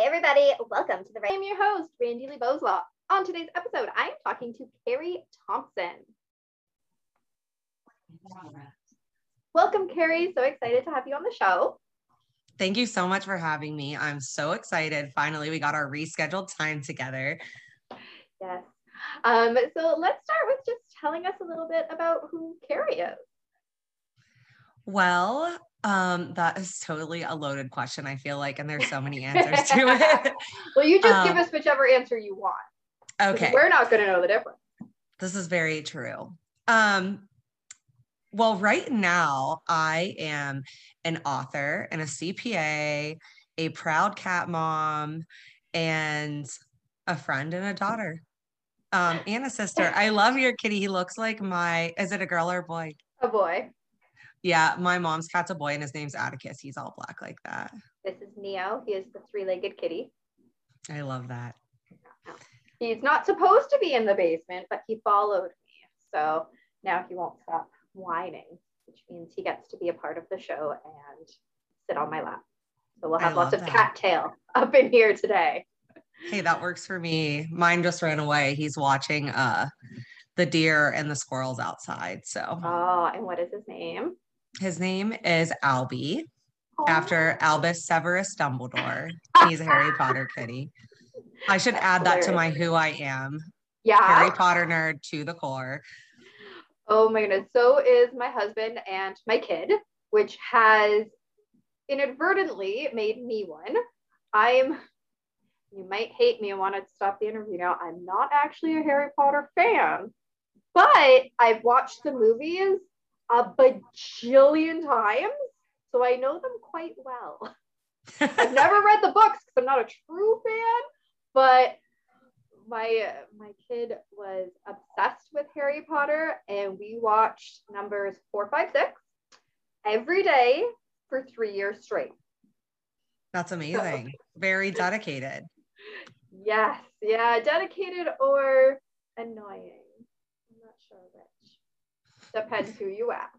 Hey everybody, welcome to the I'm your host, Randy Lee Boslaw. On today's episode, I'm talking to Carrie Thompson. Welcome, Carrie. So excited to have you on the show. Thank you so much for having me. I'm so excited. Finally, we got our rescheduled time together. Yes. Um, so let's start with just telling us a little bit about who Carrie is. Well, um, that is totally a loaded question, I feel like, and there's so many answers to it. well, you just um, give us whichever answer you want. Okay. We're not going to know the difference. This is very true. Um, well, right now, I am an author and a CPA, a proud cat mom, and a friend and a daughter, um, and a sister. I love your kitty. He looks like my, is it a girl or a boy? A boy. Yeah, my mom's cat's a boy and his name's Atticus. He's all black like that. This is Neo. He is the three legged kitty. I love that. He's not supposed to be in the basement, but he followed me. So now he won't stop whining, which means he gets to be a part of the show and sit on my lap. So we'll have lots of cat tail up in here today. Hey, that works for me. Mine just ran away. He's watching uh the deer and the squirrels outside. So Oh, and what is his name? His name is Albie, Aww. after Albus Severus Dumbledore. He's a Harry Potter kitty. I should add that to my who I am. Yeah. Harry Potter nerd to the core. Oh my goodness. So is my husband and my kid, which has inadvertently made me one. I'm, you might hate me and want to stop the interview now. I'm not actually a Harry Potter fan, but I've watched the movies a bajillion times, so I know them quite well. I've never read the books because I'm not a true fan, but my my kid was obsessed with Harry Potter, and we watched numbers four, five, six every day for three years straight. That's amazing. So, Very dedicated. yes, yeah, dedicated or annoying. Depends who you ask.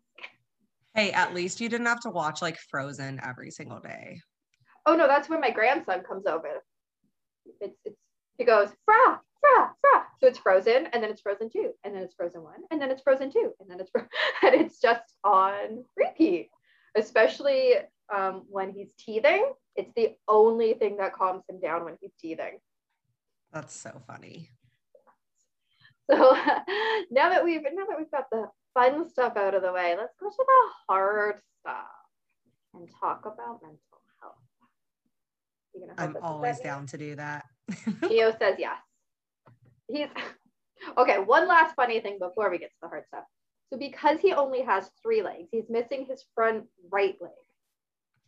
Hey, at least you didn't have to watch like Frozen every single day. Oh no, that's when my grandson comes over. It's it's he goes fra fra fra. So it's Frozen, and then it's Frozen two, and then it's Frozen one, and then it's Frozen two, and then it's and it's just on repeat. Especially um, when he's teething, it's the only thing that calms him down when he's teething. That's so funny. So now that we've now that we've got the fun stuff out of the way, let's go to the hard stuff and talk about mental health. I'm always down to do that. Geo says yes. He's okay. One last funny thing before we get to the hard stuff. So, because he only has three legs, he's missing his front right leg.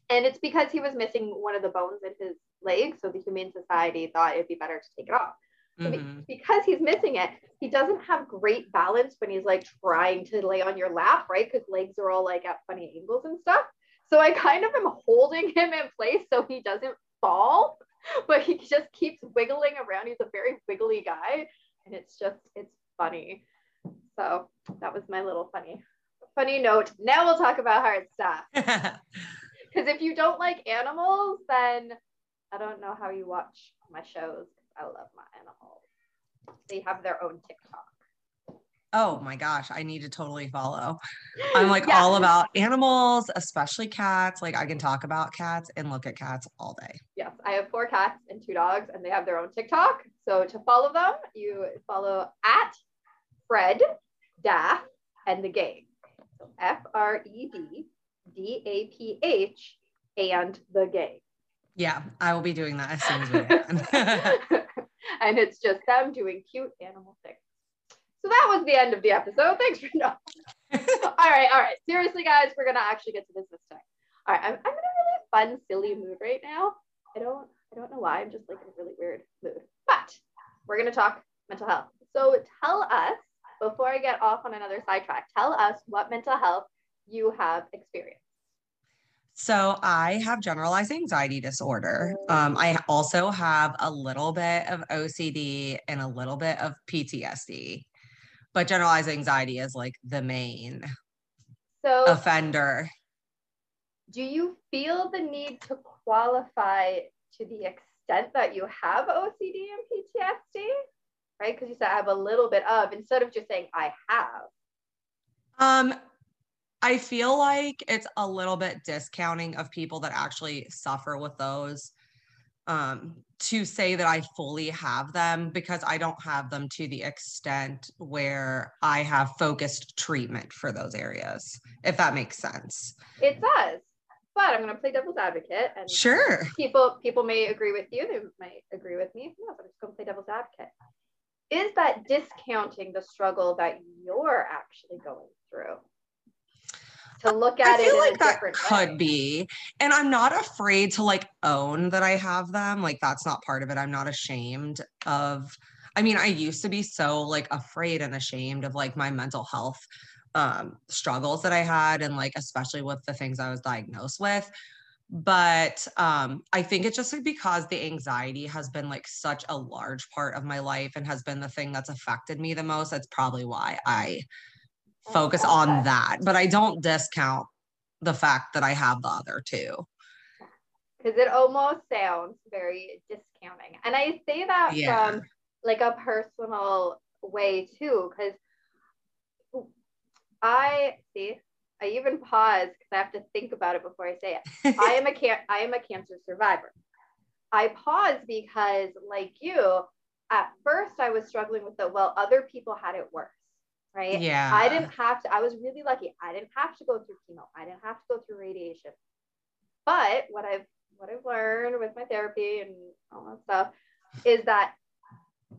And it's because he was missing one of the bones in his leg. So, the Humane Society thought it'd be better to take it off. Mm-hmm. because he's missing it, he doesn't have great balance when he's like trying to lay on your lap, right? Because legs are all like at funny angles and stuff. So I kind of am holding him in place so he doesn't fall, but he just keeps wiggling around. He's a very wiggly guy, and it's just it's funny. So that was my little funny funny note. Now we'll talk about hard stuff. Because if you don't like animals, then I don't know how you watch my shows. I love my animals. They have their own TikTok. Oh my gosh, I need to totally follow. I'm like yeah. all about animals, especially cats. Like I can talk about cats and look at cats all day. Yes, I have four cats and two dogs, and they have their own TikTok. So to follow them, you follow at Fred, Daph, and the gang. So F R E D D A P H and the gang. Yeah, I will be doing that as soon as we can. and it's just them doing cute animal things. So that was the end of the episode. Thanks for no. all right, all right. Seriously, guys, we're gonna actually get to business this time. All right, I'm, I'm in a really fun, silly mood right now. I don't I don't know why. I'm just like in a really weird mood. But we're gonna talk mental health. So tell us before I get off on another sidetrack. Tell us what mental health you have experienced. So I have generalized anxiety disorder. Um, I also have a little bit of OCD and a little bit of PTSD, but generalized anxiety is like the main so offender. Do you feel the need to qualify to the extent that you have OCD and PTSD, right? Because you said I have a little bit of instead of just saying I have. Um, I feel like it's a little bit discounting of people that actually suffer with those um, to say that I fully have them because I don't have them to the extent where I have focused treatment for those areas, if that makes sense. It does. But I'm going to play devil's advocate, and sure, people people may agree with you. They might agree with me. No, I'm just going to play devil's advocate. Is that discounting the struggle that you're actually going through? To look at I feel like that could way. be. And I'm not afraid to like own that I have them. Like that's not part of it. I'm not ashamed of I mean, I used to be so like afraid and ashamed of like my mental health um struggles that I had and like especially with the things I was diagnosed with but um i think it's just because the anxiety has been like such a large part of my life and has been the thing that's affected me the most that's probably why i focus oh, on that. But I don't discount the fact that I have the other two. Because it almost sounds very discounting. And I say that yeah. from like a personal way too, because I see I even pause because I have to think about it before I say it. I am a can- I am a cancer survivor. I pause because, like you, at first I was struggling with the well, other people had it worse right? Yeah. I didn't have to, I was really lucky. I didn't have to go through chemo. I didn't have to go through radiation. But what I've what I've learned with my therapy and all that stuff is that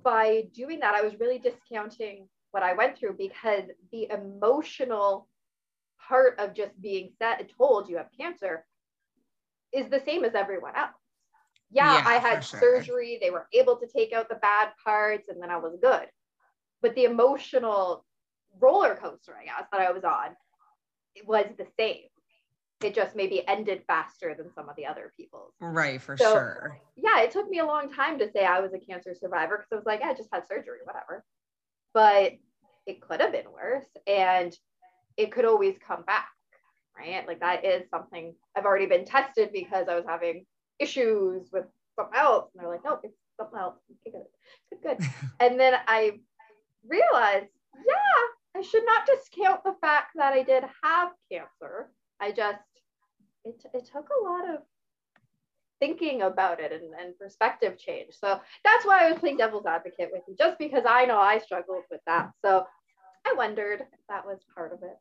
by doing that, I was really discounting what I went through because the emotional part of just being set and told you have cancer is the same as everyone else. Yeah, yeah I had sure. surgery. They were able to take out the bad parts and then I was good. But the emotional roller coaster, I guess, that I was on, it was the same. It just maybe ended faster than some of the other people's. Right, for so, sure. Yeah, it took me a long time to say I was a cancer survivor because I was like, yeah, I just had surgery, whatever. But it could have been worse and it could always come back, right? Like that is something I've already been tested because I was having issues with something else. And they're like, no, it's something else. Okay, good, good, good. and then I realized, yeah, I should not discount the fact that I did have cancer. I just, it, it took a lot of thinking about it and, and perspective change. So that's why I was playing devil's advocate with you, just because I know I struggled with that. So I wondered if that was part of it.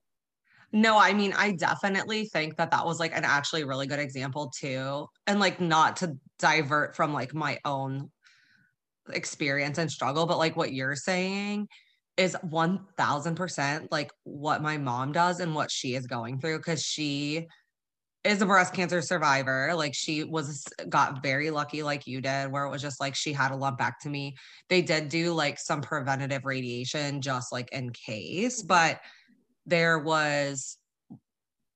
No, I mean, I definitely think that that was like an actually really good example too. And like, not to divert from like my own experience and struggle, but like what you're saying is 1000% like what my mom does and what she is going through because she is a breast cancer survivor. Like she was got very lucky like you did where it was just like she had a lumpectomy. They did do like some preventative radiation just like in case, mm-hmm. but there was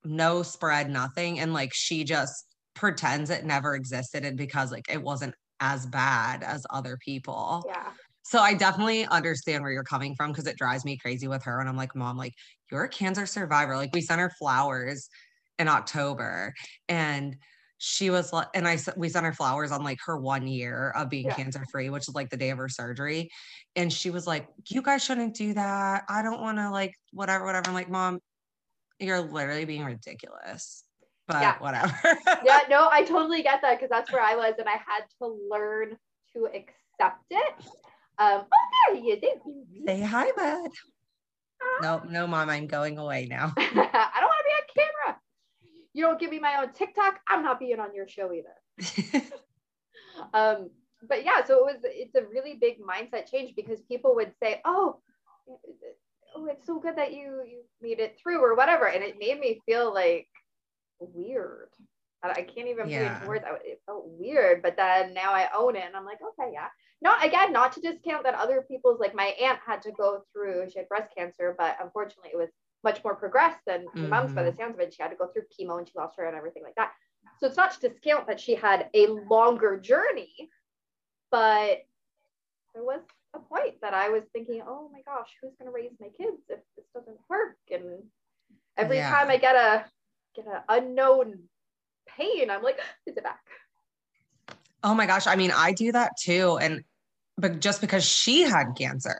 no spread nothing and like she just pretends it never existed and because like it wasn't as bad as other people. Yeah. So I definitely understand where you're coming from because it drives me crazy with her. And I'm like, mom, like you're a cancer survivor. Like we sent her flowers in October and she was like, and I we sent her flowers on like her one year of being yeah. cancer free, which is like the day of her surgery. And she was like, You guys shouldn't do that. I don't want to like whatever, whatever. I'm like, Mom, you're literally being ridiculous. But yeah. whatever. yeah, no, I totally get that because that's where I was, and I had to learn to accept it um, oh, there you did. Say hi, bud. No, no, mom, I'm going away now. I don't want to be on camera. You don't give me my own TikTok. I'm not being on your show either. um, but yeah, so it was. It's a really big mindset change because people would say, "Oh, oh, it's so good that you you made it through," or whatever, and it made me feel like weird. I can't even yeah. put into words. It felt weird, but then now I own it, and I'm like, okay, yeah, not again, not to discount that other people's like my aunt had to go through, she had breast cancer, but unfortunately it was much more progressed than mm-hmm. mom's by the mm-hmm. sounds of it. She had to go through chemo and she lost her and everything like that. So it's not to discount that she had a longer journey, but there was a point that I was thinking, oh my gosh, who's gonna raise my kids if this doesn't work? And every yeah. time I get a get an unknown pain, I'm like, is it back? Oh my gosh. I mean, I do that too. And but just because she had cancer,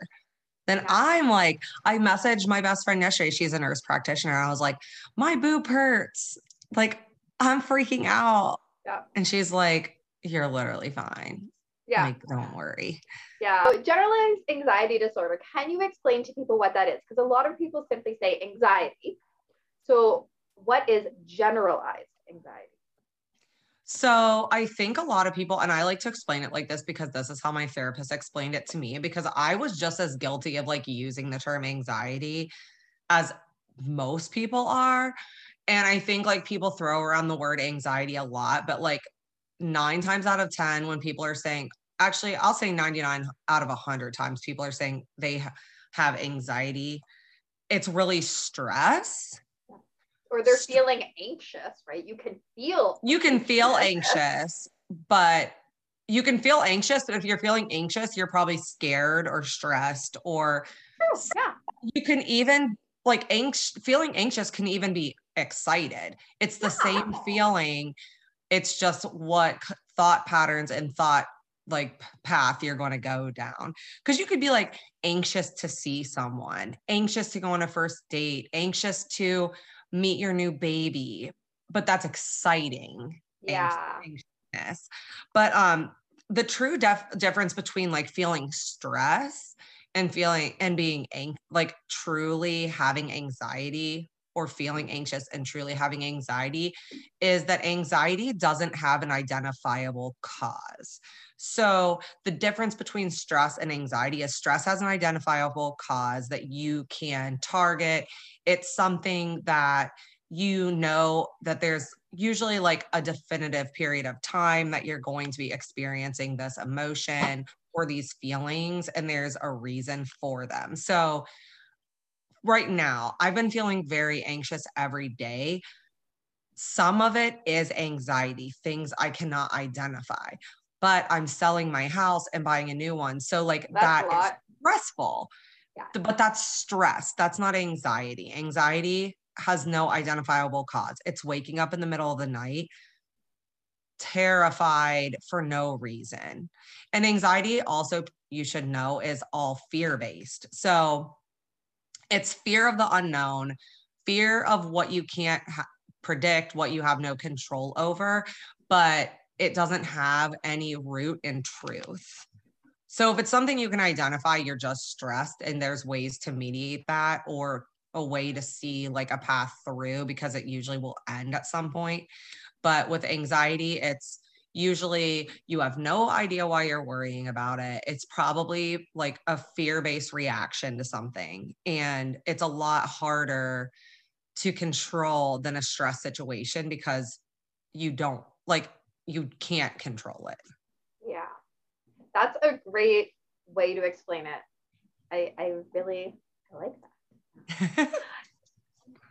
then I'm like, I messaged my best friend yesterday. She's a nurse practitioner. I was like, my boob hurts. Like, I'm freaking out. Yeah. And she's like, You're literally fine. Yeah. Like, don't worry. Yeah. So generalized anxiety disorder. Can you explain to people what that is? Because a lot of people simply say anxiety. So, what is generalized anxiety? So I think a lot of people, and I like to explain it like this because this is how my therapist explained it to me, because I was just as guilty of like using the term anxiety as most people are. And I think like people throw around the word anxiety a lot, but like nine times out of 10, when people are saying, actually, I'll say 99 out of 100 times, people are saying they ha- have anxiety, it's really stress. Or they're feeling anxious, right? You can feel. you can feel anxious, but you can feel anxious. But if you're feeling anxious, you're probably scared or stressed, or. Yeah. you can even like anx- feeling anxious can even be excited. It's the same feeling. It's just what thought patterns and thought like path you're going to go down. Because you could be like anxious to see someone, anxious to go on a first date, anxious to meet your new baby, but that's exciting Yeah. anxiousness. But um the true def- difference between like feeling stress and feeling and being ang- like truly having anxiety or feeling anxious and truly having anxiety is that anxiety doesn't have an identifiable cause. So the difference between stress and anxiety is stress has an identifiable cause that you can target. It's something that you know that there's usually like a definitive period of time that you're going to be experiencing this emotion or these feelings and there's a reason for them. So right now, I've been feeling very anxious every day. Some of it is anxiety, things I cannot identify, but I'm selling my house and buying a new one. So, like, That's that is stressful. Yeah. But that's stress. That's not anxiety. Anxiety has no identifiable cause. It's waking up in the middle of the night, terrified for no reason. And anxiety, also, you should know, is all fear based. So it's fear of the unknown, fear of what you can't ha- predict, what you have no control over, but it doesn't have any root in truth. So if it's something you can identify, you're just stressed and there's ways to mediate that or a way to see like a path through because it usually will end at some point. But with anxiety, it's usually you have no idea why you're worrying about it. It's probably like a fear based reaction to something. And it's a lot harder to control than a stress situation because you don't like, you can't control it. That's a great way to explain it. I, I really I like that.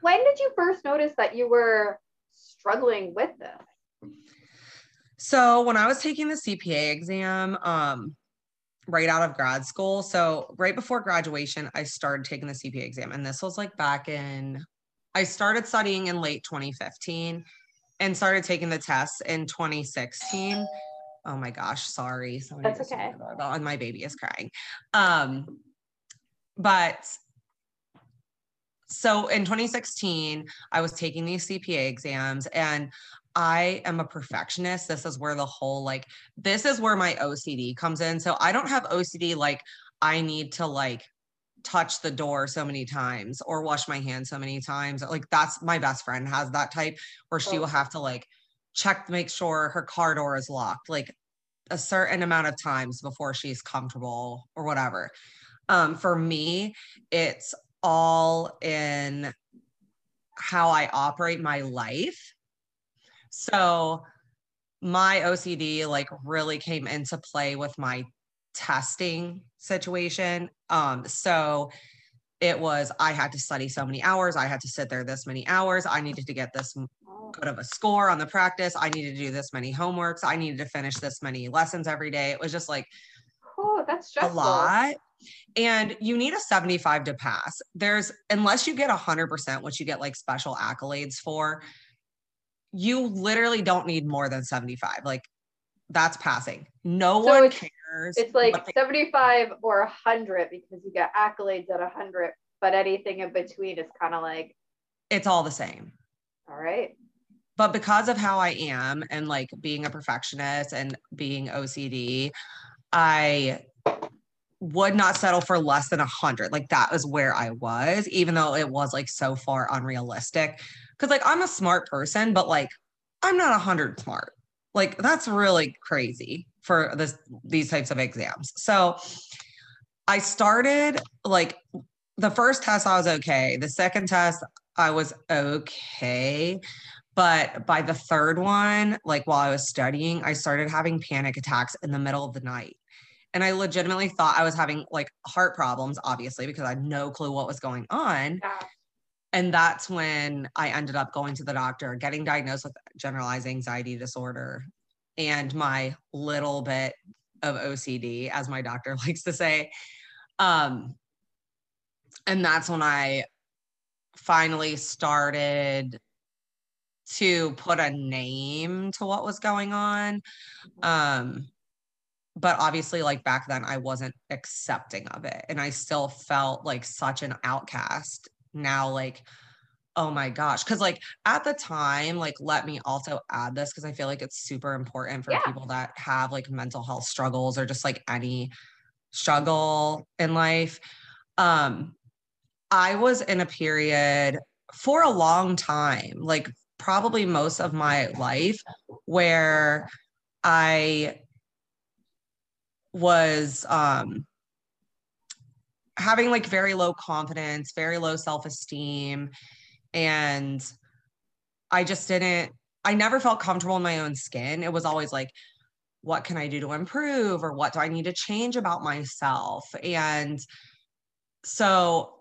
When did you first notice that you were struggling with this? So when I was taking the CPA exam, um, right out of grad school, so right before graduation, I started taking the CPA exam, and this was like back in. I started studying in late 2015, and started taking the tests in 2016. Oh my gosh, sorry. Somebody That's okay. rang the doorbell And my baby is crying. Um, but so in 2016, I was taking these CPA exams and I am a perfectionist. This is where the whole like, this is where my OCD comes in. So I don't have OCD like I need to like touch the door so many times or wash my hands so many times. Like that's my best friend has that type where she Oh. will have to like check to make sure her car door is locked like a certain amount of times before she's comfortable or whatever. Um, for me, it's all in how I operate my life. So my OCD like really came into play with my testing situation. Um, so it was I had to study so many hours, I had to sit there this many hours, I needed to get this Oh, good of a score on the practice, I needed to do this many homeworks, I needed to finish this many lessons every day. It was just like oh that's a lot. And you need a 75 to pass. There's, unless you get 100%, which you get like special accolades for, you literally don't need more than 75. Like that's passing. No So one it's- cares. It's like what they- 75 or 100 because you get accolades at 100, but anything in between is kind of like, it's all the same. all right. But because of how I am and like being a perfectionist and being OCD, I would not settle for less than a hundred. Like that was where I was, even though it was like so far unrealistic. Cause like I'm a smart person, but like I'm not a hundred smart. Like that's really crazy for this these types of exams. So I started like the first test I was okay. The second test I was okay. But by the third one, like while I was studying, I started having panic attacks in the middle of the night. And I legitimately thought I was having like heart problems, obviously, because I had no clue what was going on. Yeah. And that's when I ended up going to the doctor, getting diagnosed with generalized anxiety disorder and my little bit of OCD, as my doctor likes to say. Um, and that's when I finally started to put a name to what was going on. Um, but obviously, like back then, I wasn't accepting of it. And I still felt like such an outcast. Now, like, oh my gosh. Cause, like, at the time, like, let me also add this because I feel like it's super important for Yeah. people that have like mental health struggles or just like any struggle in life. Um, I was in a period for a long time, like probably most of my life, where I was um having like very low confidence, very low self-esteem and I just didn't I never felt comfortable in my own skin. It was always like what can I do to improve or what do I need to change about myself? And so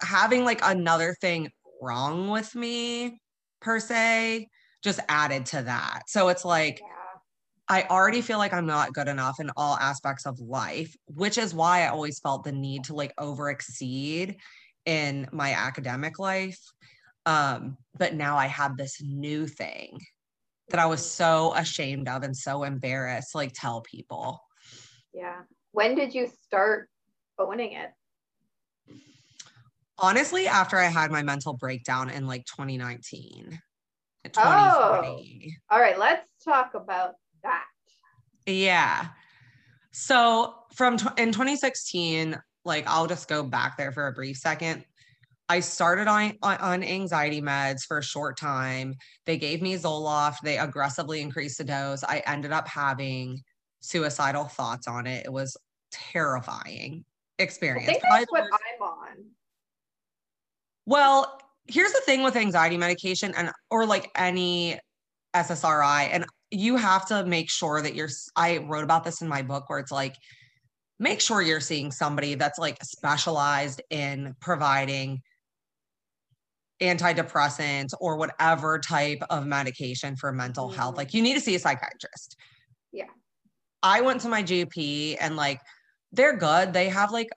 having like another thing wrong with me per se just added to that. So it's like Yeah. I already feel like I'm not good enough in all aspects of life, which is why I always felt the need to like over exceed in my academic life. Um, but now I have this new thing that I was so ashamed of and so embarrassed to like tell people. Yeah. When did you start owning it? Honestly, after I had my mental breakdown in like 2019, Oh. All right, let's talk about that. Yeah. So from tw- in 2016, like I'll just go back there for a brief second. I started on, on anxiety meds for a short time. They gave me Zoloft. They aggressively increased the dose. I ended up having suicidal thoughts on it. It was terrifying experience. I think that's what I'm on. well, here's the thing with anxiety medication and or like any SSRI and you have to make sure that you're I wrote about this in my book where it's like make sure you're seeing somebody that's like specialized in providing antidepressants or whatever type of medication for mental health Mhm. like you need to see a psychiatrist Yeah. i went to my gp and like they're good they have like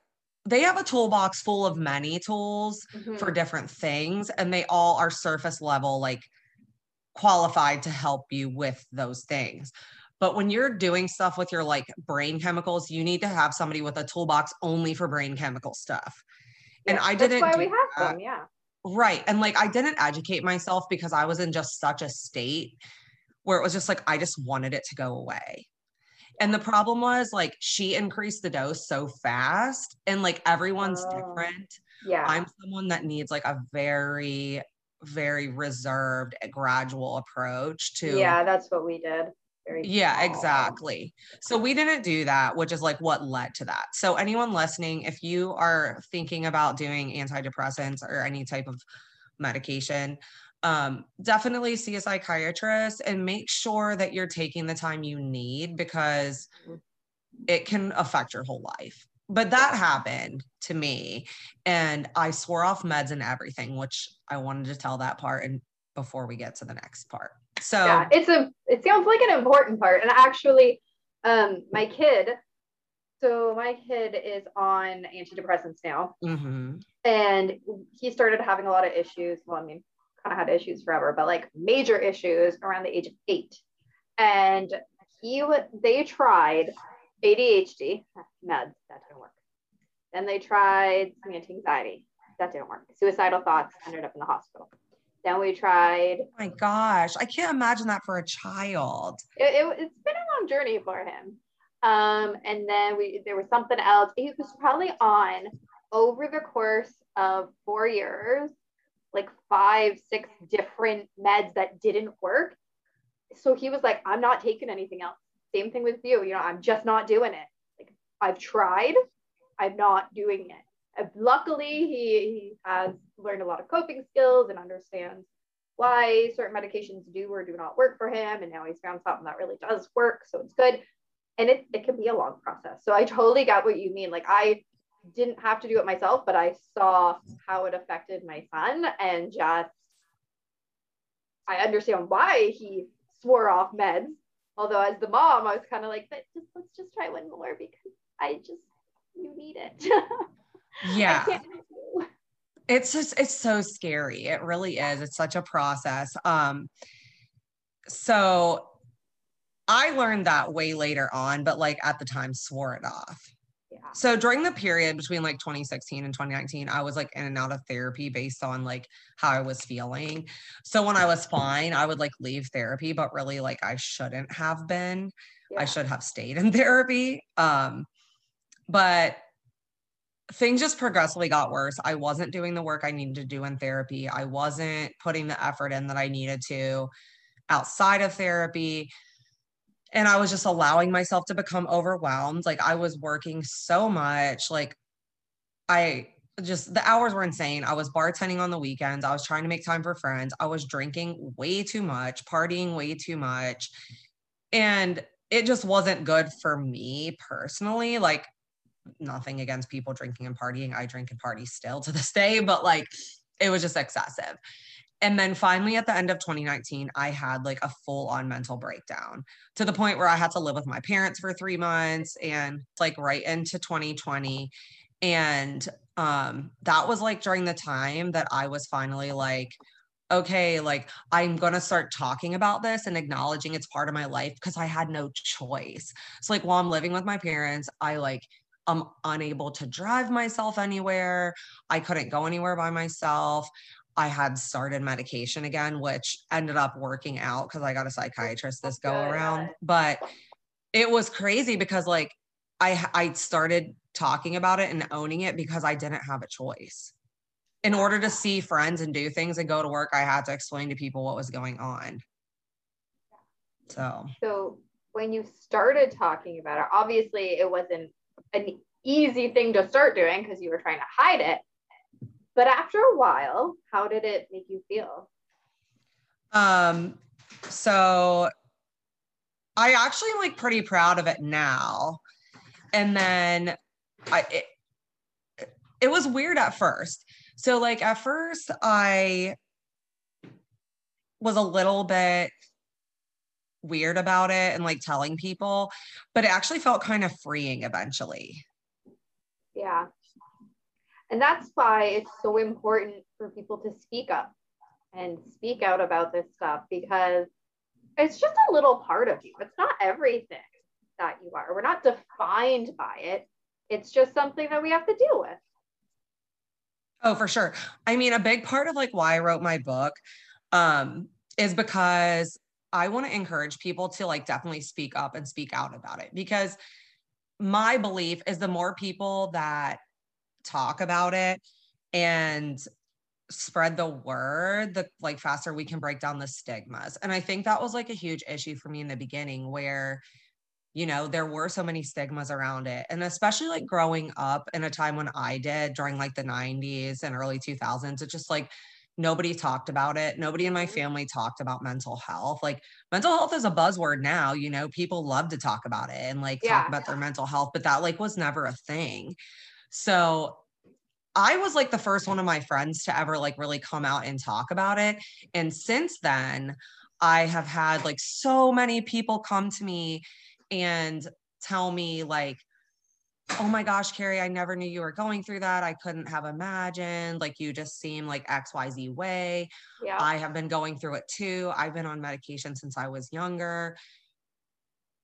they have a toolbox full of many tools Mhm. for different things and they all are surface level like qualified to help you with those things but when you're doing stuff with your like brain chemicals you need to have somebody with a toolbox only for brain chemical stuff and I That's didn't why we have that. them. Yeah. right and like i didn't educate myself because i was in just such a state where it was just like i just wanted it to go away and the problem was like she increased the dose so fast and like everyone's Oh. different Yeah. I'm someone that needs like a very, very reserved, gradual approach to. yeah, that's what we did. Very Yeah, small. exactly. So we didn't do that, which is like what led to that. So anyone listening, if you are thinking about doing antidepressants or any type of medication, um, definitely see a psychiatrist and make sure that you're taking the time you need because Mhm. it can affect your whole life. But that happened to me, and I swore off meds and everything, which I wanted to tell that part and before we get to the next part. So yeah it's a it sounds like an important part and actually um my kid so my kid is on antidepressants now mhm. and he started having a lot of issues well i mean kind of had issues forever but like major issues around the age of eight and he they tried ADHD meds that didn't work. Then they tried some anti-anxiety that didn't work. Suicidal thoughts ended up in the hospital. Then we tried. Oh my gosh, I can't imagine that for a child. It, it, has been a long journey for him. Um, and then we there was something else. He was probably on over the course of four years, like five, six different meds that didn't work. So he was like, I'm not taking anything else. Same thing with you. You know, I'm just not doing it. Like I've tried, I'm not doing it luckily, he, he has learned a lot of coping skills and understands why certain medications do or do not work for him. And now he's found something that really does work. So it's good. And it, it can be a long process. So I totally got what you mean. Like I didn't have to do it myself, but I saw how it affected my son and just I understand why he swore off meds. Although as the mom, I was kind of like, but just let's just try one more because I just you need it. yeah. it's just it's so scary. It really is. It's such a process. Um so i learned that way later on but like at the time swore it off. So during the period between like 2016 and 2019 i was like in and out of therapy based on like how i was feeling so when i was fine i would like leave therapy but really like i shouldn't have been yeah. i should have stayed in therapy um but things just progressively got worse. I wasn't doing the work I needed to do in therapy. I wasn't putting the effort in that I needed to outside of therapy. And I was just allowing myself to become overwhelmed. Like I was working so much. Like I just, the hours were insane. I was bartending on the weekends. I was trying to make time for friends. I was drinking way too much, partying way too much. And it just wasn't good for me personally. Like nothing against people drinking and partying. I drink and party still to this day, but like it was just excessive. And then finally at the end of 2019, I had like a full on mental breakdown to the point where I had to live with my parents for three months and like right into 2020. And um, that was like during the time that I was finally like, okay, like I'm going to start talking about this and acknowledging it's part of my life because I had no choice. So, like, while I'm living with my parents, I like I'm unable to drive myself anywhere. I couldn't go anywhere by myself. I had started medication again, which ended up working out because I got a oh, psychiatrist this go around. But it was crazy because like I I started talking about it and owning it because I didn't have a choice. In order to see friends and do things and go to work, I had to explain to people what was going on. So so when you started talking about it, obviously it wasn't an easy thing to start doing because you were trying to hide it. But after a while, how did it make you feel? Um, so I actually am like pretty proud of it now. And then I it, it was weird at first. So like at first I was a little bit weird about it and like telling people, but it actually felt kind of freeing eventually. Yeah. And that's why it's so important for people to speak up and speak out about this stuff because it's just a little part of you. It's not everything that you are. We're not defined by it. It's just something that we have to deal with. Oh, for sure. I mean, a big part of like why I wrote my book um, is because I want to encourage people to like definitely speak up and speak out about it because my belief is the more people that talk about it and spread the word the like faster we can break down the stigmas. And i think that was like a huge issue for me in the beginning where you know there were so many stigmas around it. And especially like growing up in a time when i did during like the 90s and early 2000s it just like nobody talked about it. Nobody in my mm-hmm. family talked about mental health. Like mental health is a buzzword now you know people love to talk about it and like yeah. talk about their mental health but that like was never a thing so I was like the first one of my friends to ever like really come out and talk about it. And since then, I have had like so many people come to me and tell me like oh my gosh, Carrie, I never knew you were going through that. I couldn't have imagined. Like you just seem like XYZ way. Yeah. I have been going through it too. I've been on medication since I was younger.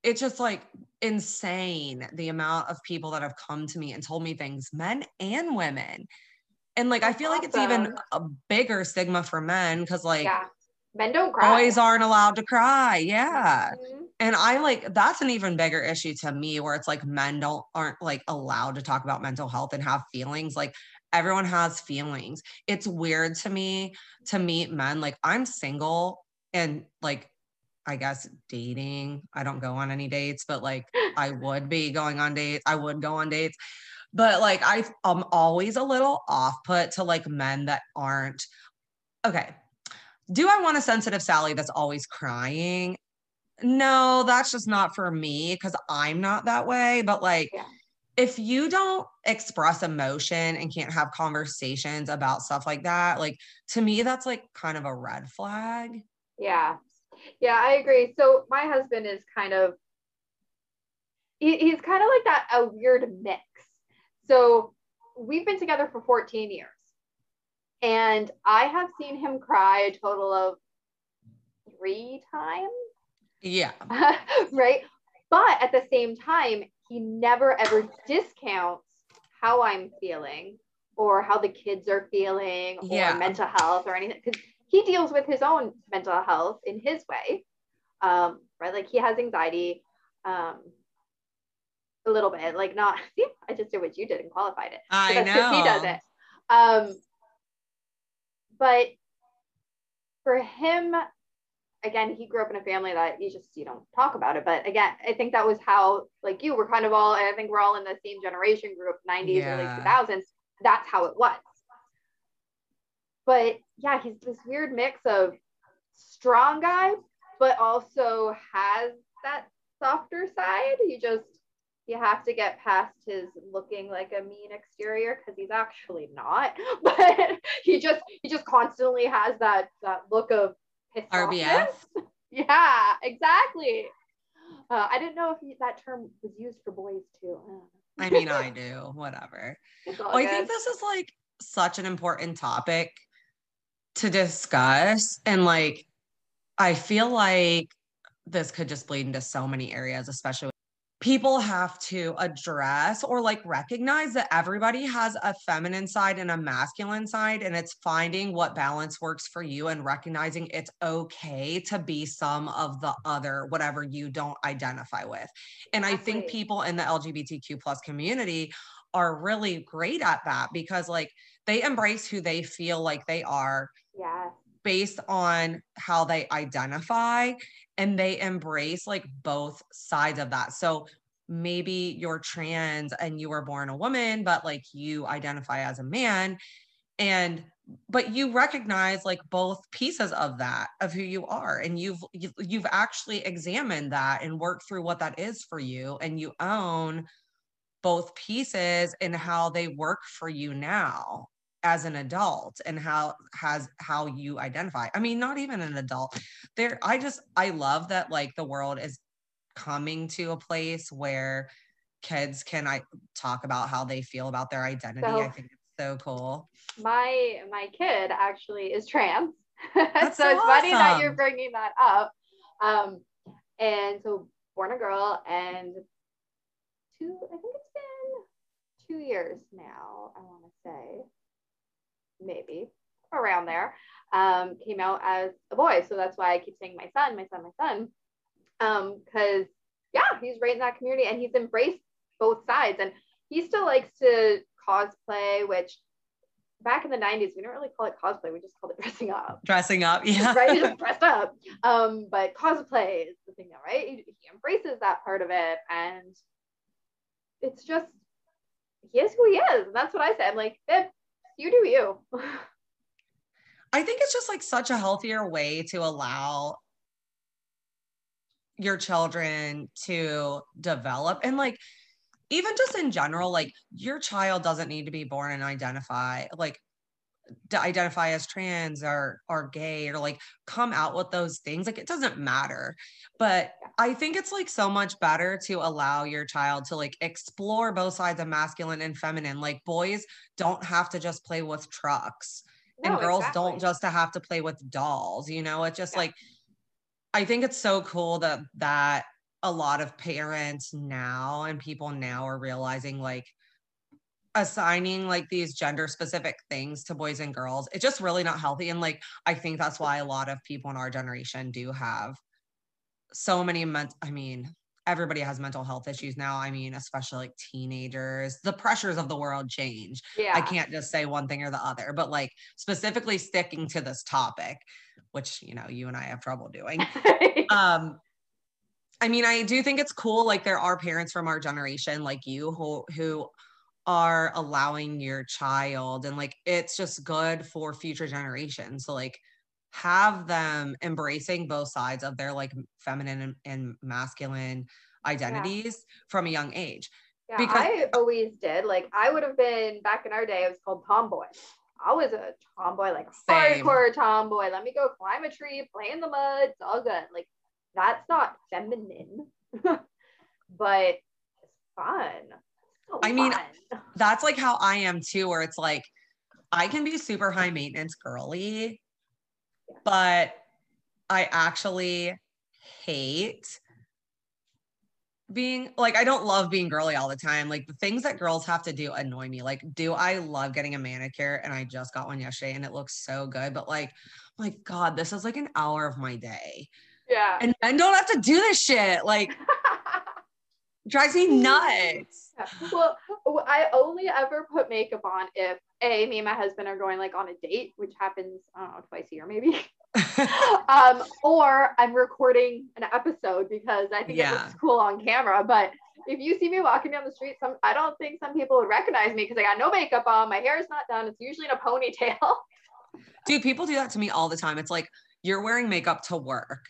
It's just like insane the amount of people that have come to me and told me things, men and women. And like, I feel like it's even a bigger stigma for men because, like, yeah. men don't cry. Boys aren't allowed to cry. Yeah. Mm-hmm. And I like that's an even bigger issue to me where it's like men don't aren't like allowed to talk about mental health and have feelings. Like, everyone has feelings. It's weird to me to meet men. Like, I'm single and like I guess dating. I don't go on any dates, but like I would be going on dates. I would go on dates. But like I I'm always a little off put to like men that aren't okay. Do I want a sensitive Sally that's always crying? No, that's just not for me because I'm not that way. But like yeah. if you don't express emotion and can't have conversations about stuff like that, like to me, that's like kind of a red flag. Yeah. Yeah, I agree. So my husband is kind of he, he's kind of like that a weird mix. So we've been together for 14 years. And I have seen him cry a total of three times. Yeah. right. But at the same time, he never ever discounts how I'm feeling or how the kids are feeling or yeah. mental health or anything. Because he deals with his own mental health in his way, um, right? Like he has anxiety um, a little bit, like not, see, I just did what you did and qualified it. I so know. He does it. Um, but for him, again, he grew up in a family that you just, you don't talk about it. But again, I think that was how, like you were kind of all, I think we're all in the same generation group, 90s, yeah. early 2000s. That's how it was. But yeah, he's this weird mix of strong guy, but also has that softer side. You just you have to get past his looking like a mean exterior because he's actually not. But he just he just constantly has that that look of RBF. yeah, exactly. Uh, I didn't know if he, that term was used for boys too. I mean, I do. Whatever. Well, I think this is like such an important topic to discuss. And like, I feel like this could just bleed into so many areas, especially people have to address or like recognize that everybody has a feminine side and a masculine side and it's finding what balance works for you and recognizing it's okay to be some of the other whatever you don't identify with and i think people in the lgbtq plus community are really great at that because like they embrace who they feel like they are based on how they identify and they embrace like both sides of that. So maybe you're trans and you were born a woman but like you identify as a man. And but you recognize like both pieces of that of who you are. And you've you've actually examined that and worked through what that is for you. And you own both pieces and how they work for you now as an adult and how has how you identify. I mean not even an adult. There i just i love that like the world is coming to a place where kids can i talk about how they feel about their identity. So, i think it's so cool. My my kid actually is trans. So, so it's awesome. funny that you're bringing that up. Um and so born a girl and two i think it's been two years now i want to say maybe around there, um, came out as a boy. So that's why I keep saying my son, my son, my son. Um, Because, um, yeah, he's right in that community and he's embraced both sides. And he still likes to cosplay, which back in the 90s, we didn't really call it cosplay. We just called it dressing up. Dressing up, yeah. right? Just dressed up. Um, but cosplay is the thing now, right? He, he embraces that part of it. And it's just, he is who he is. And that's what I said. I'm like, you do you. I think it's just like such a healthier way to allow your children to develop and like even just in general like your child doesn't need to be born and identify like identify as trans or are gay or like come out with those things like it doesn't matter but i think it's like so much better to allow your child to like explore both sides of masculine and feminine like boys don't have to just play with trucks no, and girls exactly. don't just have to play with dolls you know it's just yeah. like i think it's so cool that that a lot of parents now and people now are realizing like assigning like these gender specific things to boys and girls it's just really not healthy and like i think that's why a lot of people in our generation do have so many men- i mean everybody has mental health issues now i mean especially like teenagers the pressures of the world change Yeah. i can't just say one thing or the other but like specifically sticking to this topic which you know you and i have trouble doing um i mean i do think it's cool like there are parents from our generation like you who who are allowing your child and like it's just good for future generations so like have them embracing both sides of their like feminine and, and masculine identities from a young age Yeah, Because- I always did. Like I would have been back in our day, it was called tomboy. I was a tomboy, like a Same. hardcore tomboy. Let me go climb a tree, play in the mud, it's all good. Like that's not feminine, but it's fun. So I mean, fun. that's like how I am too, where it's like I can be super high maintenance girly, Yeah. but I actually hate being like I don't love being girly all the time. Like the things that girls have to do annoy me. Like, do I love getting a manicure? And I just got one yesterday and it looks so good. But like, my God, this is like an hour of my day. yeah. And men don't have to do this shit. Like drives me nuts. Yeah. Well, I only ever put makeup on if a me and my husband are going like on a date, which happens I don't know twice a year maybe, um, or I'm recording an episode because I think it looks cool on camera. But if you see me walking down the street, some I don't think some people would recognize me because I got no makeup on, my hair is not done, it's usually in a ponytail. Dude, people do that to me all the time. It's like you're wearing makeup to work.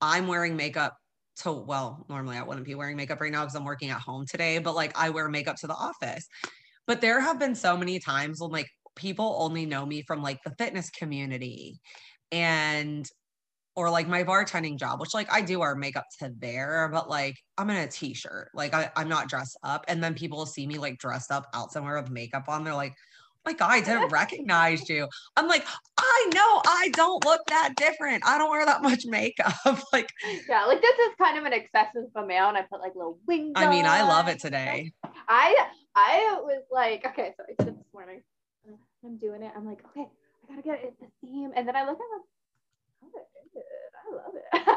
I'm wearing makeup to, well, normally I wouldn't be wearing makeup right now because I'm working at home today, but like I wear makeup to the office. But there have been so many times when like people only know me from like the fitness community and or like my bartending job, which like I do wear makeup to there, but like I'm in a t-shirt. Like I, I'm not dressed up. And then people see me like dressed up out somewhere with makeup on. They're like, oh my God, I didn't recognize you. I'm like, I know I don't look that different. I don't wear that much makeup. like, yeah, like this is kind of an excessive amount. I put like little wings. I mean, I love it today. I I was like, okay, so I said this morning, I'm doing it. I'm like, okay, I gotta get it the theme, and then I look at oh, it. I love it.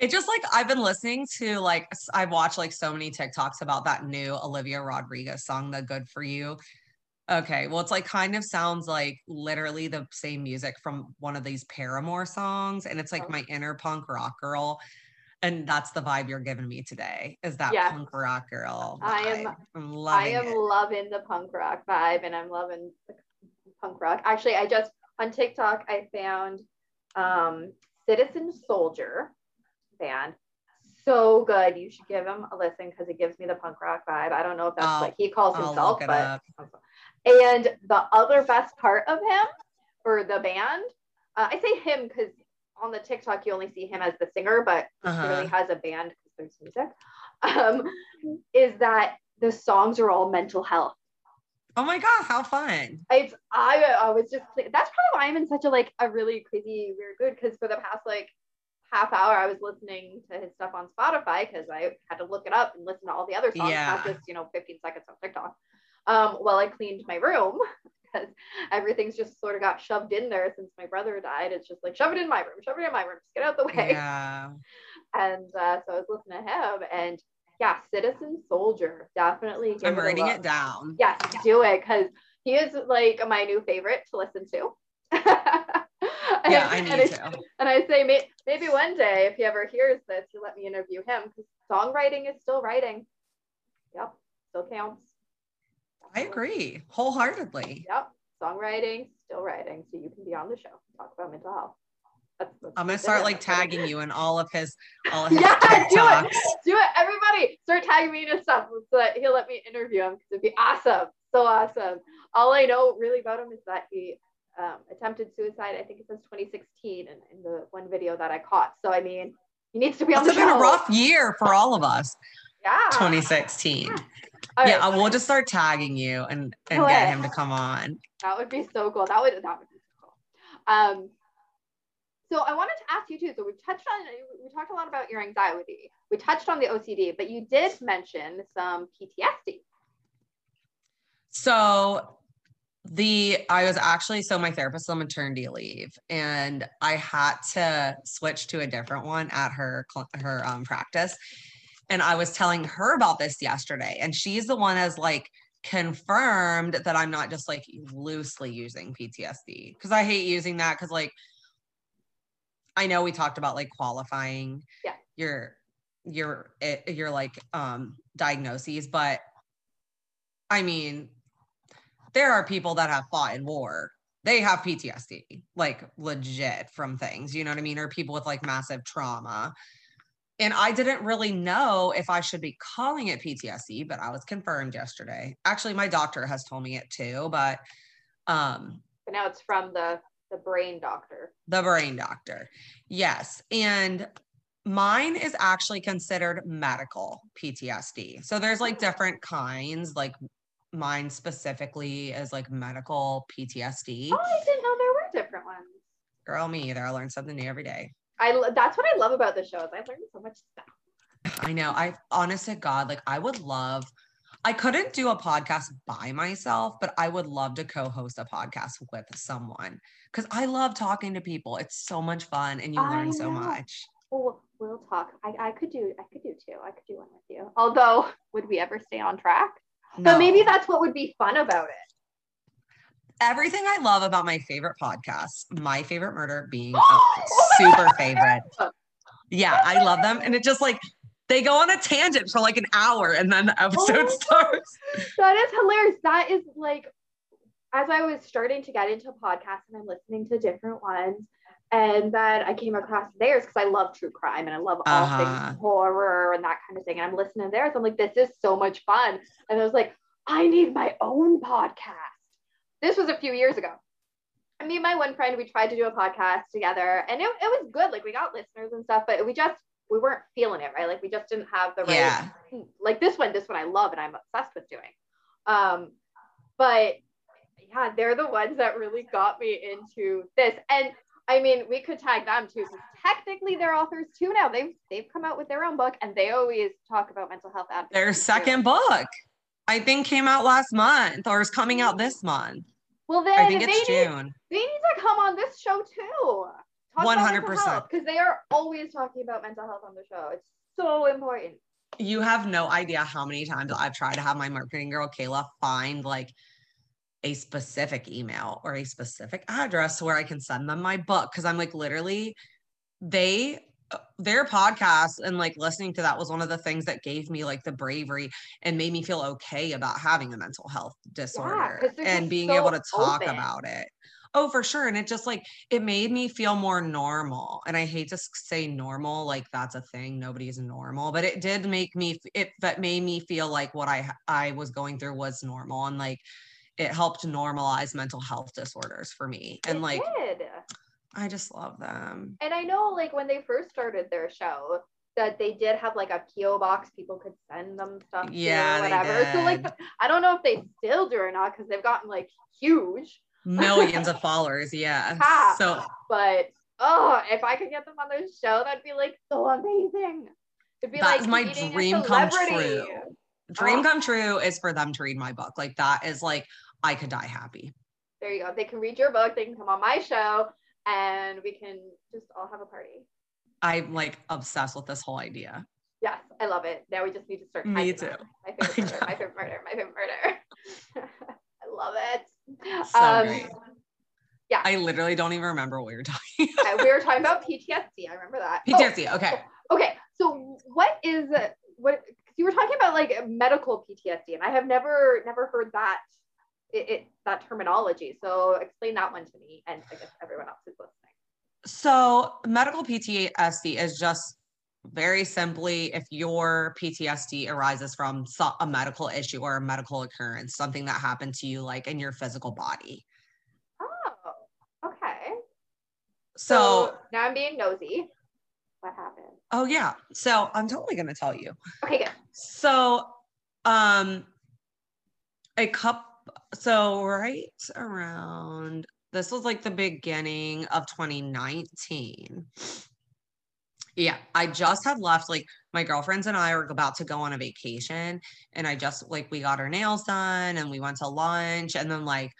It just like I've been listening to like I've watched like so many TikToks about that new Olivia Rodrigo song, The Good For You. Okay, well, it's like kind of sounds like literally the same music from one of these Paramore songs, and it's like Oh. my inner punk rock girl. And that's the vibe you're giving me today. Is that Yeah. punk rock girl? I am- I'm I loving am it. loving the punk rock vibe, and I'm loving the punk rock. Actually, I just on TikTok I found um, Citizen Soldier band. So good. You should give him a listen because it gives me the punk rock vibe. I don't know if that's I'll- what he calls I'll himself, but. And the other best part of him or the band, uh, I say him because on the TikTok you only see him as the singer, but he Uh-huh. really has a band because there's music. Um, is that the songs are all mental health. Oh my god, how fun! It's I I was just that's probably why I'm in such a like a really crazy weird mood because for the past like half hour I was listening to his stuff on Spotify because I had to look it up and listen to all the other songs, Yeah. not just you know 15 seconds on TikTok. Um, while I cleaned my room because everything's just sort of got shoved in there since my brother died. It's just like shove it in my room, shove it in my room, just get out the way. Yeah, And uh, so I was listening to him, and yeah, Citizen Soldier definitely. I'm it writing it down. Yes, do it because he is like my new favorite to listen to. And- Yeah, I and need to. And I say may- maybe one day if he ever hears this, you let me interview him because songwriting is still writing. Yep, still counts. I agree wholeheartedly. Yep, songwriting, still writing, so you can be on the show talk about mental health. That's, that's I'm gonna start like tagging you in all of his all of his Yeah, do it. Do it, everybody! Start tagging me in stuff so that he'll let me interview him because it'd be awesome, so awesome. All I know really about him is that he um, attempted suicide. I think it says 2016 in, in the one video that I caught. So I mean, he needs to be on It's the been a rough year for all of us. Yeah. 2016. All yeah, right, I will just start tagging you and and get him to come on. that would be so cool. That would that would be so cool. Um, So I wanted to ask you too. So we touched on we talked a lot about your anxiety. We touched on the OCD, but you did mention some PTSD. So the I was actually so my therapist on maternity leave and I had to switch to a different one at her her um, practice and I was telling her about this yesterday and she's the one as like confirmed that I'm not just like loosely using PTSD because I hate using that because like I know we talked about like qualifying yeah. your your eh, your like um diagnoses but I mean there are people that have fought in war. They have PTSD like legit from things you know what I mean? Or people with like massive trauma and I didn't really know if I should be calling it PTSD, but I was confirmed yesterday. Actually, my doctor has told me it too, but um but now it's from the the brain doctor. The brain doctor. Yes. And mine is actually considered medical PTSD. So there's like different kinds, like mine specifically is like medical PTSD. Oh, I didn't know there were different ones. Girl, me either. I learn something new every day. I that's what I love about the show is I learned so much stuff. I know. I honest to God, like I would love. I couldn't do a podcast by myself, but I would love to co-host a podcast with someone because I love talking to people. It's so much fun, and you learn so much. Well, we'll talk. I, I could do. I could do two. I could do one with you. Although, would we ever stay on track? No. But maybe that's what would be fun about it everything I love about my favorite podcast, my favorite murder being a super favorite. Yeah, I love them. And it just like they go on a tangent for like an hour and then the episode oh, starts. That is hilarious. That is like as I was starting to get into podcasts and I'm listening to different ones. And then I came across theirs because I love true crime and I love all uh-huh. things horror and that kind of thing. And I'm listening to theirs. I'm like, this is so much fun. And I was like, I need my own podcast this was a few years ago. I mean, my one friend, we tried to do a podcast together and it, it was good. Like we got listeners and stuff, but we just, we weren't feeling it, right? Like we just didn't have the right, yeah. like this one, this one I love and I'm obsessed with doing. Um, but yeah, they're the ones that really got me into this. And I mean, we could tag them too. because technically they're authors too now. They've they've come out with their own book and they always talk about mental health advocacy. Their second too. book. I think came out last month or is coming out this month. Well, then I think it's June. They need to come on this show too. One hundred percent. Because they are always talking about mental health on the show. It's so important. You have no idea how many times I've tried to have my marketing girl Kayla find like a specific email or a specific address where I can send them my book because I'm like literally they their podcast and like listening to that was one of the things that gave me like the bravery and made me feel okay about having a mental health disorder yeah, and being so able to talk open. about it. Oh, for sure. And it just like it made me feel more normal. And I hate to say normal, like that's a thing. Nobody's normal, but it did make me it that made me feel like what I I was going through was normal and like it helped normalize mental health disorders for me. And it like did I just love them. And I know, like, when they first started their show, that they did have like a PO box people could send them stuff yeah, to or whatever. So like I don't know if they still do or not because they've gotten like huge millions of followers. Yeah. so but oh, if I could get them on their show, that'd be like so amazing. It'd be That's like my dream come true. Dream oh. come true is for them to read my book. Like that is like I could die happy. There you go. They can read your book. They can come on my show and we can just all have a party. I'm like obsessed with this whole idea. Yes, I love it. Now we just need to start. Me too. My favorite murder. My favorite murder. My favorite murder. I love it. So um, great. Yeah. I literally don't even remember what we were talking about. we were talking about PTSD. I remember that. PTSD. Oh, okay. Okay. So what is what you were talking about like medical PTSD and I have never never heard that it, it, that terminology. So explain that one to me and I guess everyone else who's listening. So medical PTSD is just very simply if your PTSD arises from a medical issue or a medical occurrence, something that happened to you like in your physical body. Oh, okay. So, so now I'm being nosy. What happened? Oh yeah. So I'm totally gonna tell you. Okay, good. So um a cup so right around this was like the beginning of 2019. Yeah, I just had left like my girlfriends and I were about to go on a vacation and I just like we got our nails done and we went to lunch and then like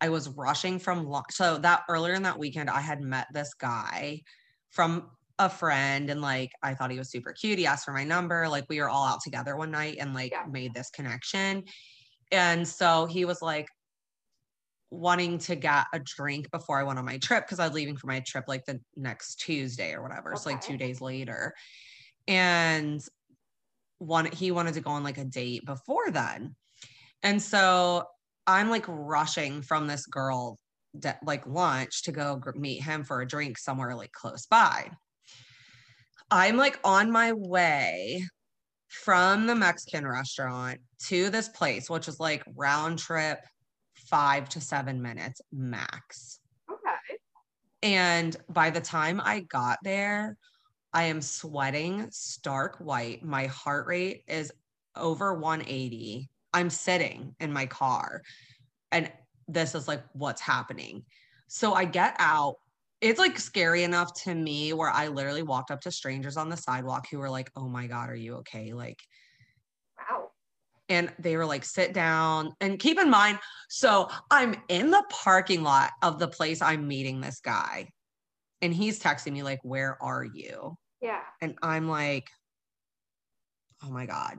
I was rushing from lunch. So that earlier in that weekend I had met this guy from a friend and like I thought he was super cute. He asked for my number. Like we were all out together one night and like Yeah. made this connection. And so he was like wanting to get a drink before I went on my trip because I was leaving for my trip like the next Tuesday or whatever. It's like two days later. And one he wanted to go on like a date before then. And so I'm like rushing from this girl de- like lunch to go meet him for a drink somewhere like close by. I'm like on my way from the Mexican restaurant to this place, which is like round trip five to seven minutes max. Okay. And by the time I got there, I am sweating stark white. My heart rate is over 180. I'm sitting in my car and this is like what's happening. So I get out. It's like scary enough to me where I literally walked up to strangers on the sidewalk who were like, "Oh my god, are you okay?" Like Wow. and they were like sit down and keep in mind so i'm in the parking lot of the place i'm meeting this guy and he's texting me like where are you Yeah. and i'm like oh my god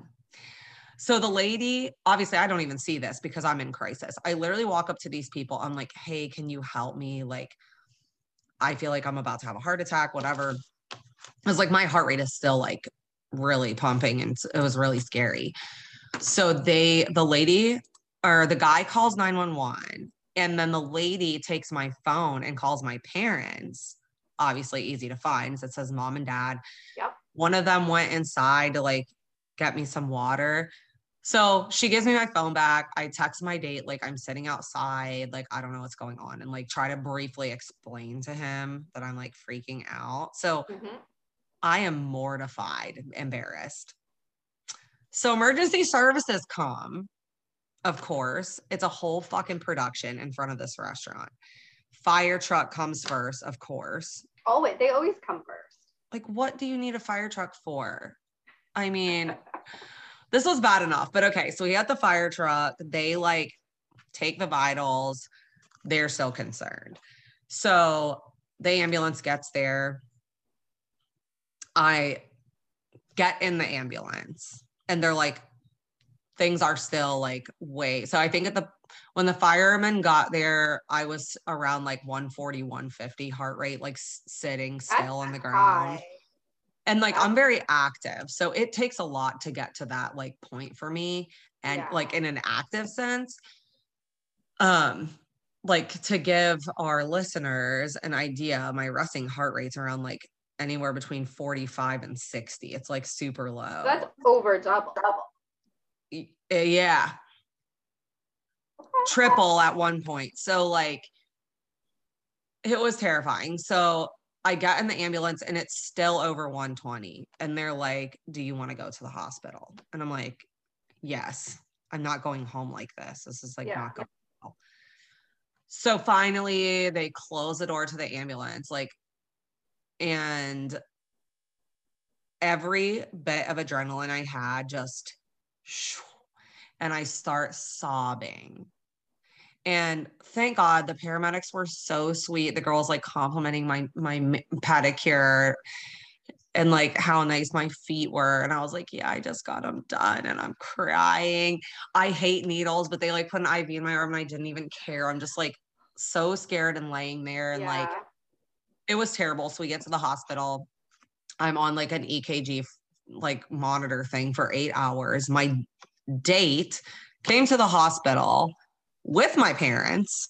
so the lady obviously i don't even see this because i'm in crisis i literally walk up to these people i'm like hey can you help me like i feel like i'm about to have a heart attack whatever. It was like my heart rate is still like really pumping and it was really scary. So they the lady or the guy calls 911 and then the lady takes my phone and calls my parents. Obviously easy to find it says mom and dad. Yep. one of them went inside to like get me some water so she gives me my phone back i text my date like i'm sitting outside like i don't know what's going on and like try to briefly explain to him that i'm like freaking out so Mhm. I am mortified, embarrassed. So emergency services come, of course. It's a whole fucking production in front of this restaurant. Fire truck comes first, of course. Always. They always come first. Like, what do you need a fire truck for? I mean, this was bad enough, but okay. So we had the fire truck. They like take the vitals. They're so concerned. So the ambulance gets there. I get in the ambulance and they're like, things are still like way. So I think at the when the firemen got there, I was around like 140, 150 heart rate, like sitting still That's on the ground high. And like i'm very active so it takes a lot to get to that like point for me and Yeah. like in an active sense um like to give our listeners an idea my resting heart rate's around like anywhere between 45 and 60 it's like super low. That's over double. Y- uh, yeah. Triple at one point. So like it was terrifying. So I got in the ambulance and it's still over 120. And they're like, Do you want to go to the hospital? And I'm like, Yes, I'm not going home like this. This is like Yeah. not going well. So finally, they close the door to the ambulance, like, and every bit of adrenaline I had just, and I start sobbing. And thank God the paramedics were so sweet. The girls like complimenting my my pedicure and like how nice my feet were. And I was like, yeah, I just got them done and I'm crying. I hate needles, but they like put an IV in my arm and I didn't even care. I'm just like so scared and laying there and like it was terrible. So we get to the hospital. I'm on like an EKG like monitor thing for eight hours. My date came to the hospital with my parents.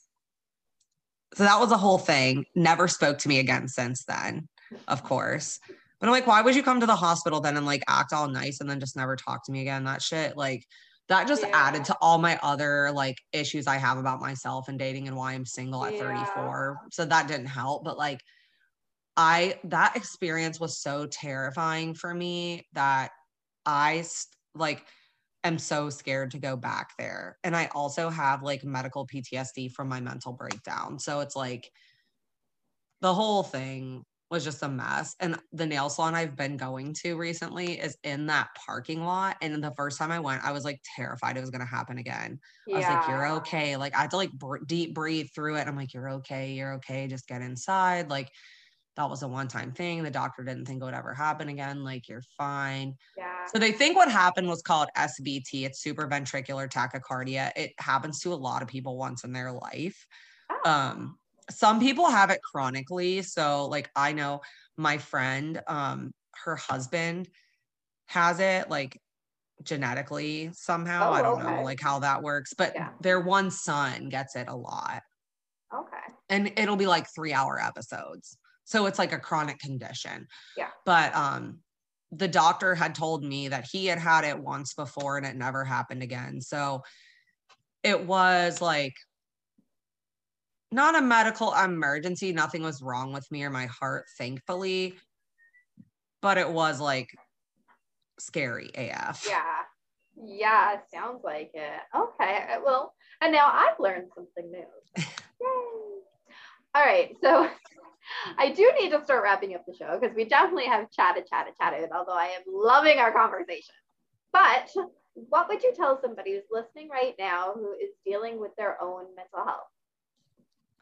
So that was a whole thing. Never spoke to me again since then, of course. But I'm like, why would you come to the hospital then and like act all nice and then just never talk to me again? That shit, like, that just Yeah. added to all my other like issues I have about myself and dating and why I'm single at Yeah. 34. So that didn't help. But like, I, that experience was so terrifying for me that I, like, am so scared to go back there. And I also have like medical PTSD from my mental breakdown. So it's like the whole thing was just a mess. And the nail salon I've been going to recently is in that parking lot. And the first time I went, I was like terrified it was going to happen again. Yeah. I was like, you're okay. Like I had to like br- deep breathe through it. I'm like, you're okay. You're okay. Just get inside. Like that was a one time thing. The doctor didn't think it would ever happen again. Like you're fine. Yeah. So they think what happened was called SVT. It's supraventricular tachycardia. It happens to a lot of people once in their life. Oh. Um, some people have it chronically. So like I know my friend, um, her husband has it like genetically somehow. Oh, I don't okay. know like how that works, but yeah. their one son gets it a lot. Okay. And it'll be like three hour episodes. So it's like a chronic condition. Yeah. But um the doctor had told me that he had had it once before and it never happened again. So it was like not a medical emergency. Nothing was wrong with me or my heart, thankfully. But it was like scary AF. Yeah. Yeah, sounds like it. Okay. Well, and now I've learned something new. Yay. All right. So I do need to start wrapping up the show because we definitely have chatted, chatted, chatted, although I am loving our conversation. But what would you tell somebody who's listening right now who is dealing with their own mental health?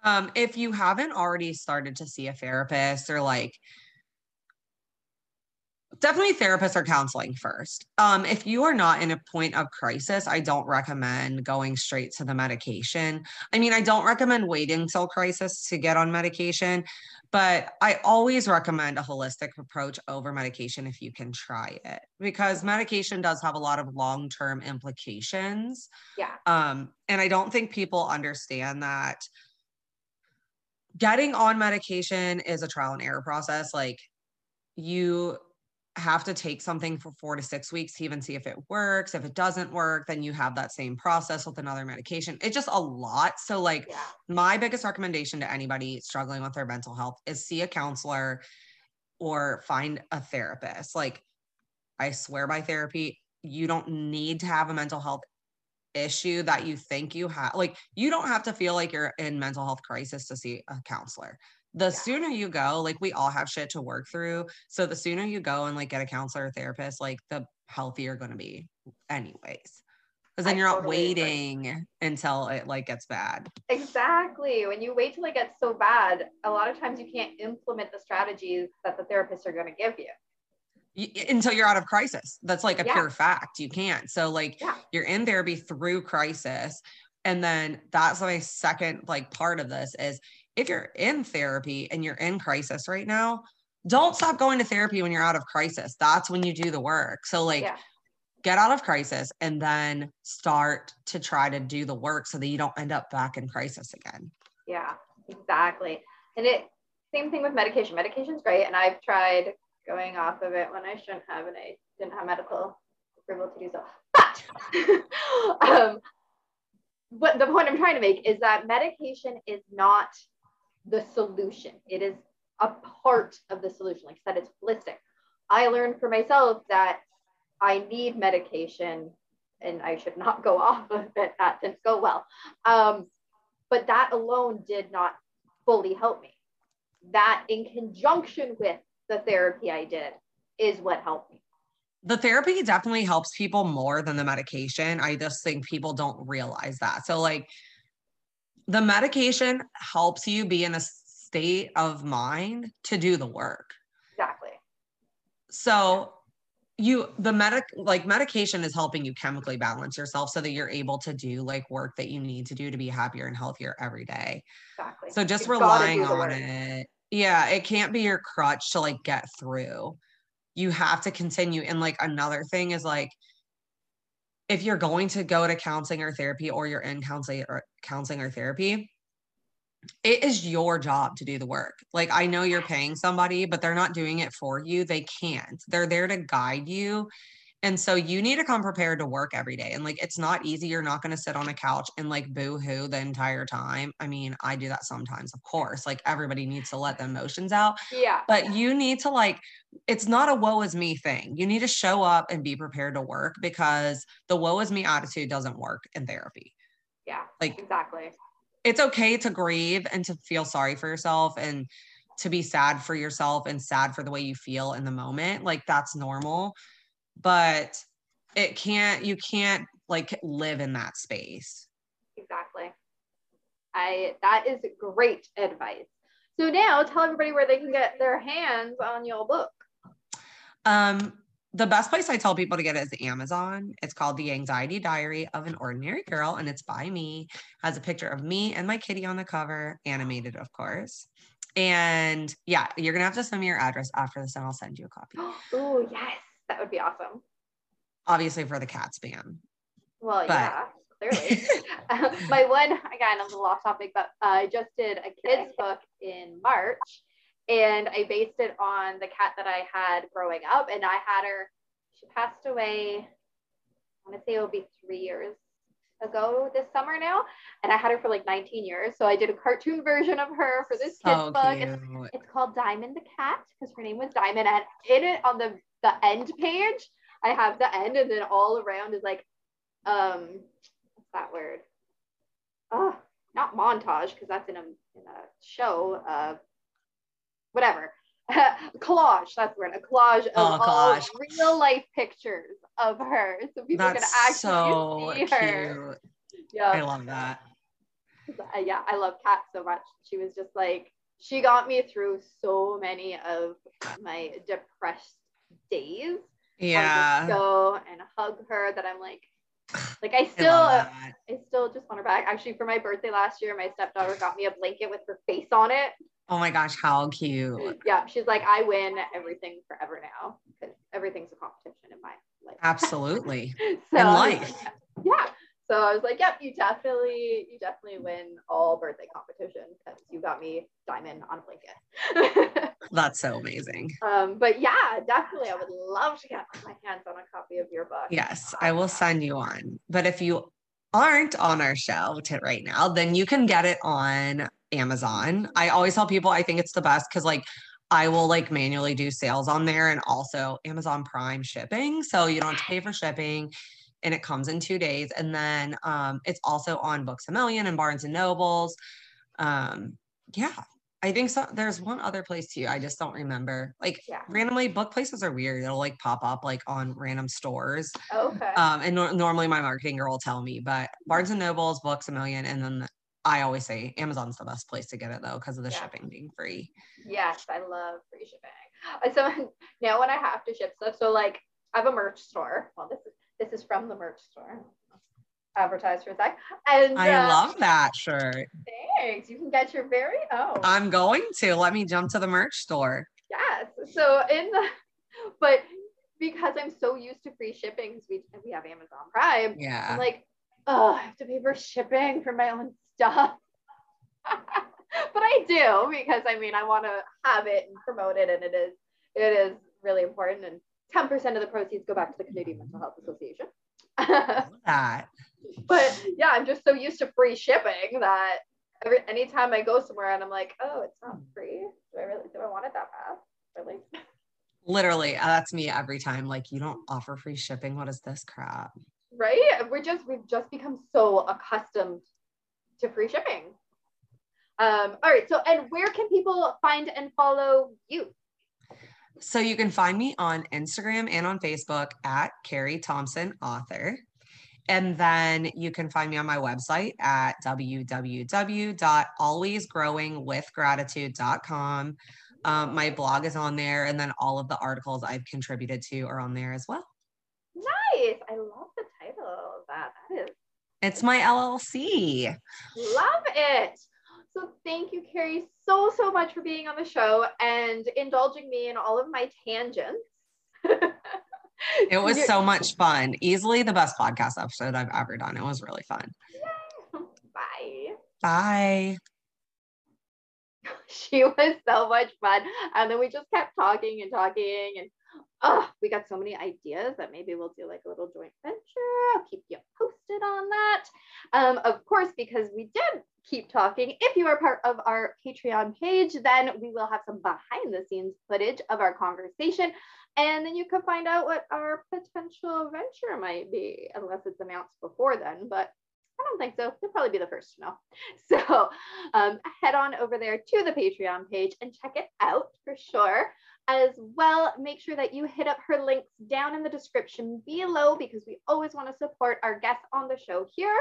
Um, if you haven't already started to see a therapist or like definitely therapists or counseling first. Um, if you are not in a point of crisis, I don't recommend going straight to the medication. I mean, I don't recommend waiting till crisis to get on medication, but I always recommend a holistic approach over medication if you can try it because medication does have a lot of long term implications. Yeah. Um, and I don't think people understand that getting on medication is a trial and error process. Like you have to take something for four to six weeks to even see if it works. If it doesn't work, then you have that same process with another medication. It's just a lot. So, like, yeah. my biggest recommendation to anybody struggling with their mental health is see a counselor or find a therapist. Like, I swear by therapy, you don't need to have a mental health issue that you think you have like you don't have to feel like you're in mental health crisis to see a counselor the yeah. sooner you go like we all have shit to work through so the sooner you go and like get a counselor or therapist like the healthier you're going to be anyways because then I you're not totally waiting agree. until it like gets bad exactly when you wait till it gets so bad a lot of times you can't implement the strategies that the therapists are going to give you until you're out of crisis. That's like a yeah. pure fact. You can't. So like yeah. you're in therapy through crisis. And then that's my second like part of this is if you're in therapy and you're in crisis right now, don't stop going to therapy when you're out of crisis. That's when you do the work. So like yeah. get out of crisis and then start to try to do the work so that you don't end up back in crisis again. Yeah, exactly. And it same thing with medication. Medication's great. And I've tried going off of it when I shouldn't have, and I didn't have medical approval to do so. But um, but the point I'm trying to make is that medication is not the solution. It is a part of the solution. Like I said, it's holistic. I learned for myself that I need medication and I should not go off of it. That didn't go well. Um, but that alone did not fully help me. That in conjunction with the therapy I did is what helped me. The therapy definitely helps people more than the medication. I just think people don't realize that. So, like, the medication helps you be in a state of mind to do the work. Exactly. So, you the medic like medication is helping you chemically balance yourself so that you're able to do like work that you need to do to be happier and healthier every day. Exactly. So just You've relying on it yeah, it can't be your crutch to like get through. You have to continue. And like another thing is like if you're going to go to counseling or therapy or you're in counseling or counseling or therapy, it is your job to do the work. Like I know you're paying somebody, but they're not doing it for you. They can't. They're there to guide you And so you need to come prepared to work every day. And like, it's not easy. You're not going to sit on a couch and like boo hoo the entire time. I mean, I do that sometimes, of course. Like, everybody needs to let the emotions out. Yeah. But you need to like, it's not a woe is me thing. You need to show up and be prepared to work because the woe is me attitude doesn't work in therapy. Yeah. Like, exactly. it's okay to grieve and to feel sorry for yourself and to be sad for yourself and sad for the way you feel in the moment. Like, that's normal but it can't you can't like live in that space Exactly. I that is great advice. So now tell everybody where they can get their hands on your book. um the best place I tell people to get it is Amazon. It's called The Anxiety Diary of an Ordinary Girl, and it's by me. Has a picture of me and my kitty on the cover, animated, of course. And yeah, you're gonna have to send me your address after this, and I'll send you a copy. oh yes, that would be awesome. Obviously for the cat spam. Well, But- yeah, clearly. My one again, I'm a little off topic, but uh, I just did a kids book in March, and I based it on the cat that I had growing up, and I had her. She passed away. I want to say it will be three years ago this summer now, and I had her for like 19 years. So I did a cartoon version of her for this kids So book. It's it's called Diamond the Cat because her name was Diamond. And in it on the the end page, I have the end, and then all around is like, um, what's that word? Oh, not montage because that's in a in a show. Uh, whatever. collage. That's the word. A collage of Oh, all real life pictures of her, so people That's can actually so see her. cute. Yeah. I love that. Uh, yeah, I love Kat so much. She was just like, she got me through so many of my depressed days. Yeah. go and hug her that I'm like, like I I still, love I, still just want her back. Actually, for my birthday last year, my stepdaughter got me a blanket with her face on it. Oh my gosh, how cute. Yeah, she's like, I win everything forever now because everything's a competition in my life. Absolutely. so, In life. Yeah. So I was like, yep, you definitely, you definitely win all birthday competitions because you got me diamond on a blanket. That's so amazing. um, but yeah, definitely, I would love to get my hands on a copy of your book. Yes, I will send you one. But if you aren't on our show to right now, then you can get it on Amazon. I always tell people I think it's the best because like I will like manually do sales on there and also Amazon Prime shipping. So you don't have to pay for shipping and it comes in two days. And then um, it's also on Books a Million and Barnes and Nobles. Um, yeah, I think so. There's one other place too. I just don't remember. Like Yeah. randomly, book places are weird. It'll like pop up like on random stores. Okay. Um, and nor- normally my marketing girl will tell me, but Barnes and Nobles, Books a Million, and then I always say Amazon's the best place to get it though because of the Yeah. shipping being free. Yes, I love free shipping. Uh, So now when I have to ship stuff, so like I have a merch store. Well, this is this is from the merch store. Advertise for a sec. And I uh, love that shirt. Thanks. You can get your very own. I'm going to let me jump to the merch store. yes. So in the, but because I'm so used to free shipping, because we we have Amazon Prime, Yeah. I'm like, oh, I have to pay for shipping for my own stuff. but I do because I mean I want to have it and promote it, and it is it is really important. And 10% of the proceeds go back to the Canadian Mental Health Association. Love that. But yeah, I'm just so used to free shipping that every anytime I go somewhere and I'm like, oh, it's not free. Do I really do I want it that bad? Really? Literally, uh, that's me every time. Like, you don't offer free shipping. What is this crap? Right? We're just we've just become so accustomed to free shipping. Um, all right. So and where can people find and follow you? So you can find me on Instagram and on Facebook at Carrie Thompson Author. And then you can find me on my website at www.alwaysgrowingwithgratitude.com. Um, my blog is on there, and then all of the articles I've contributed to are on there as well. Nice. I love the title of that. That is It's my LLC. Love it. So thank you, Carrie, so, so much for being on the show and indulging me in all of my tangents. It was so much fun. Easily the best podcast episode I've ever done. It was really fun. Bye. Bye. She was so much fun. And then we just kept talking and talking. And oh, we got so many ideas that maybe we'll do like a little joint venture. I'll keep you posted on that. Um, of course, because we did keep talking. If you are part of our Patreon page, then we will have some behind the scenes footage of our conversation. And then you can find out what our potential venture might be, unless it's announced before then. But I don't think so. You'll probably be the first to know. So um, head on over there to the Patreon page and check it out for sure. As well, make sure that you hit up her links down in the description below because we always want to support our guests on the show here.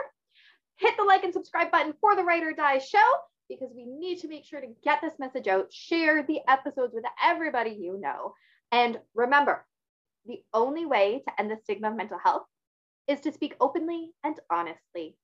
Hit the like and subscribe button for the Ride or Die show because we need to make sure to get this message out. Share the episodes with everybody you know. And remember, the only way to end the stigma of mental health is to speak openly and honestly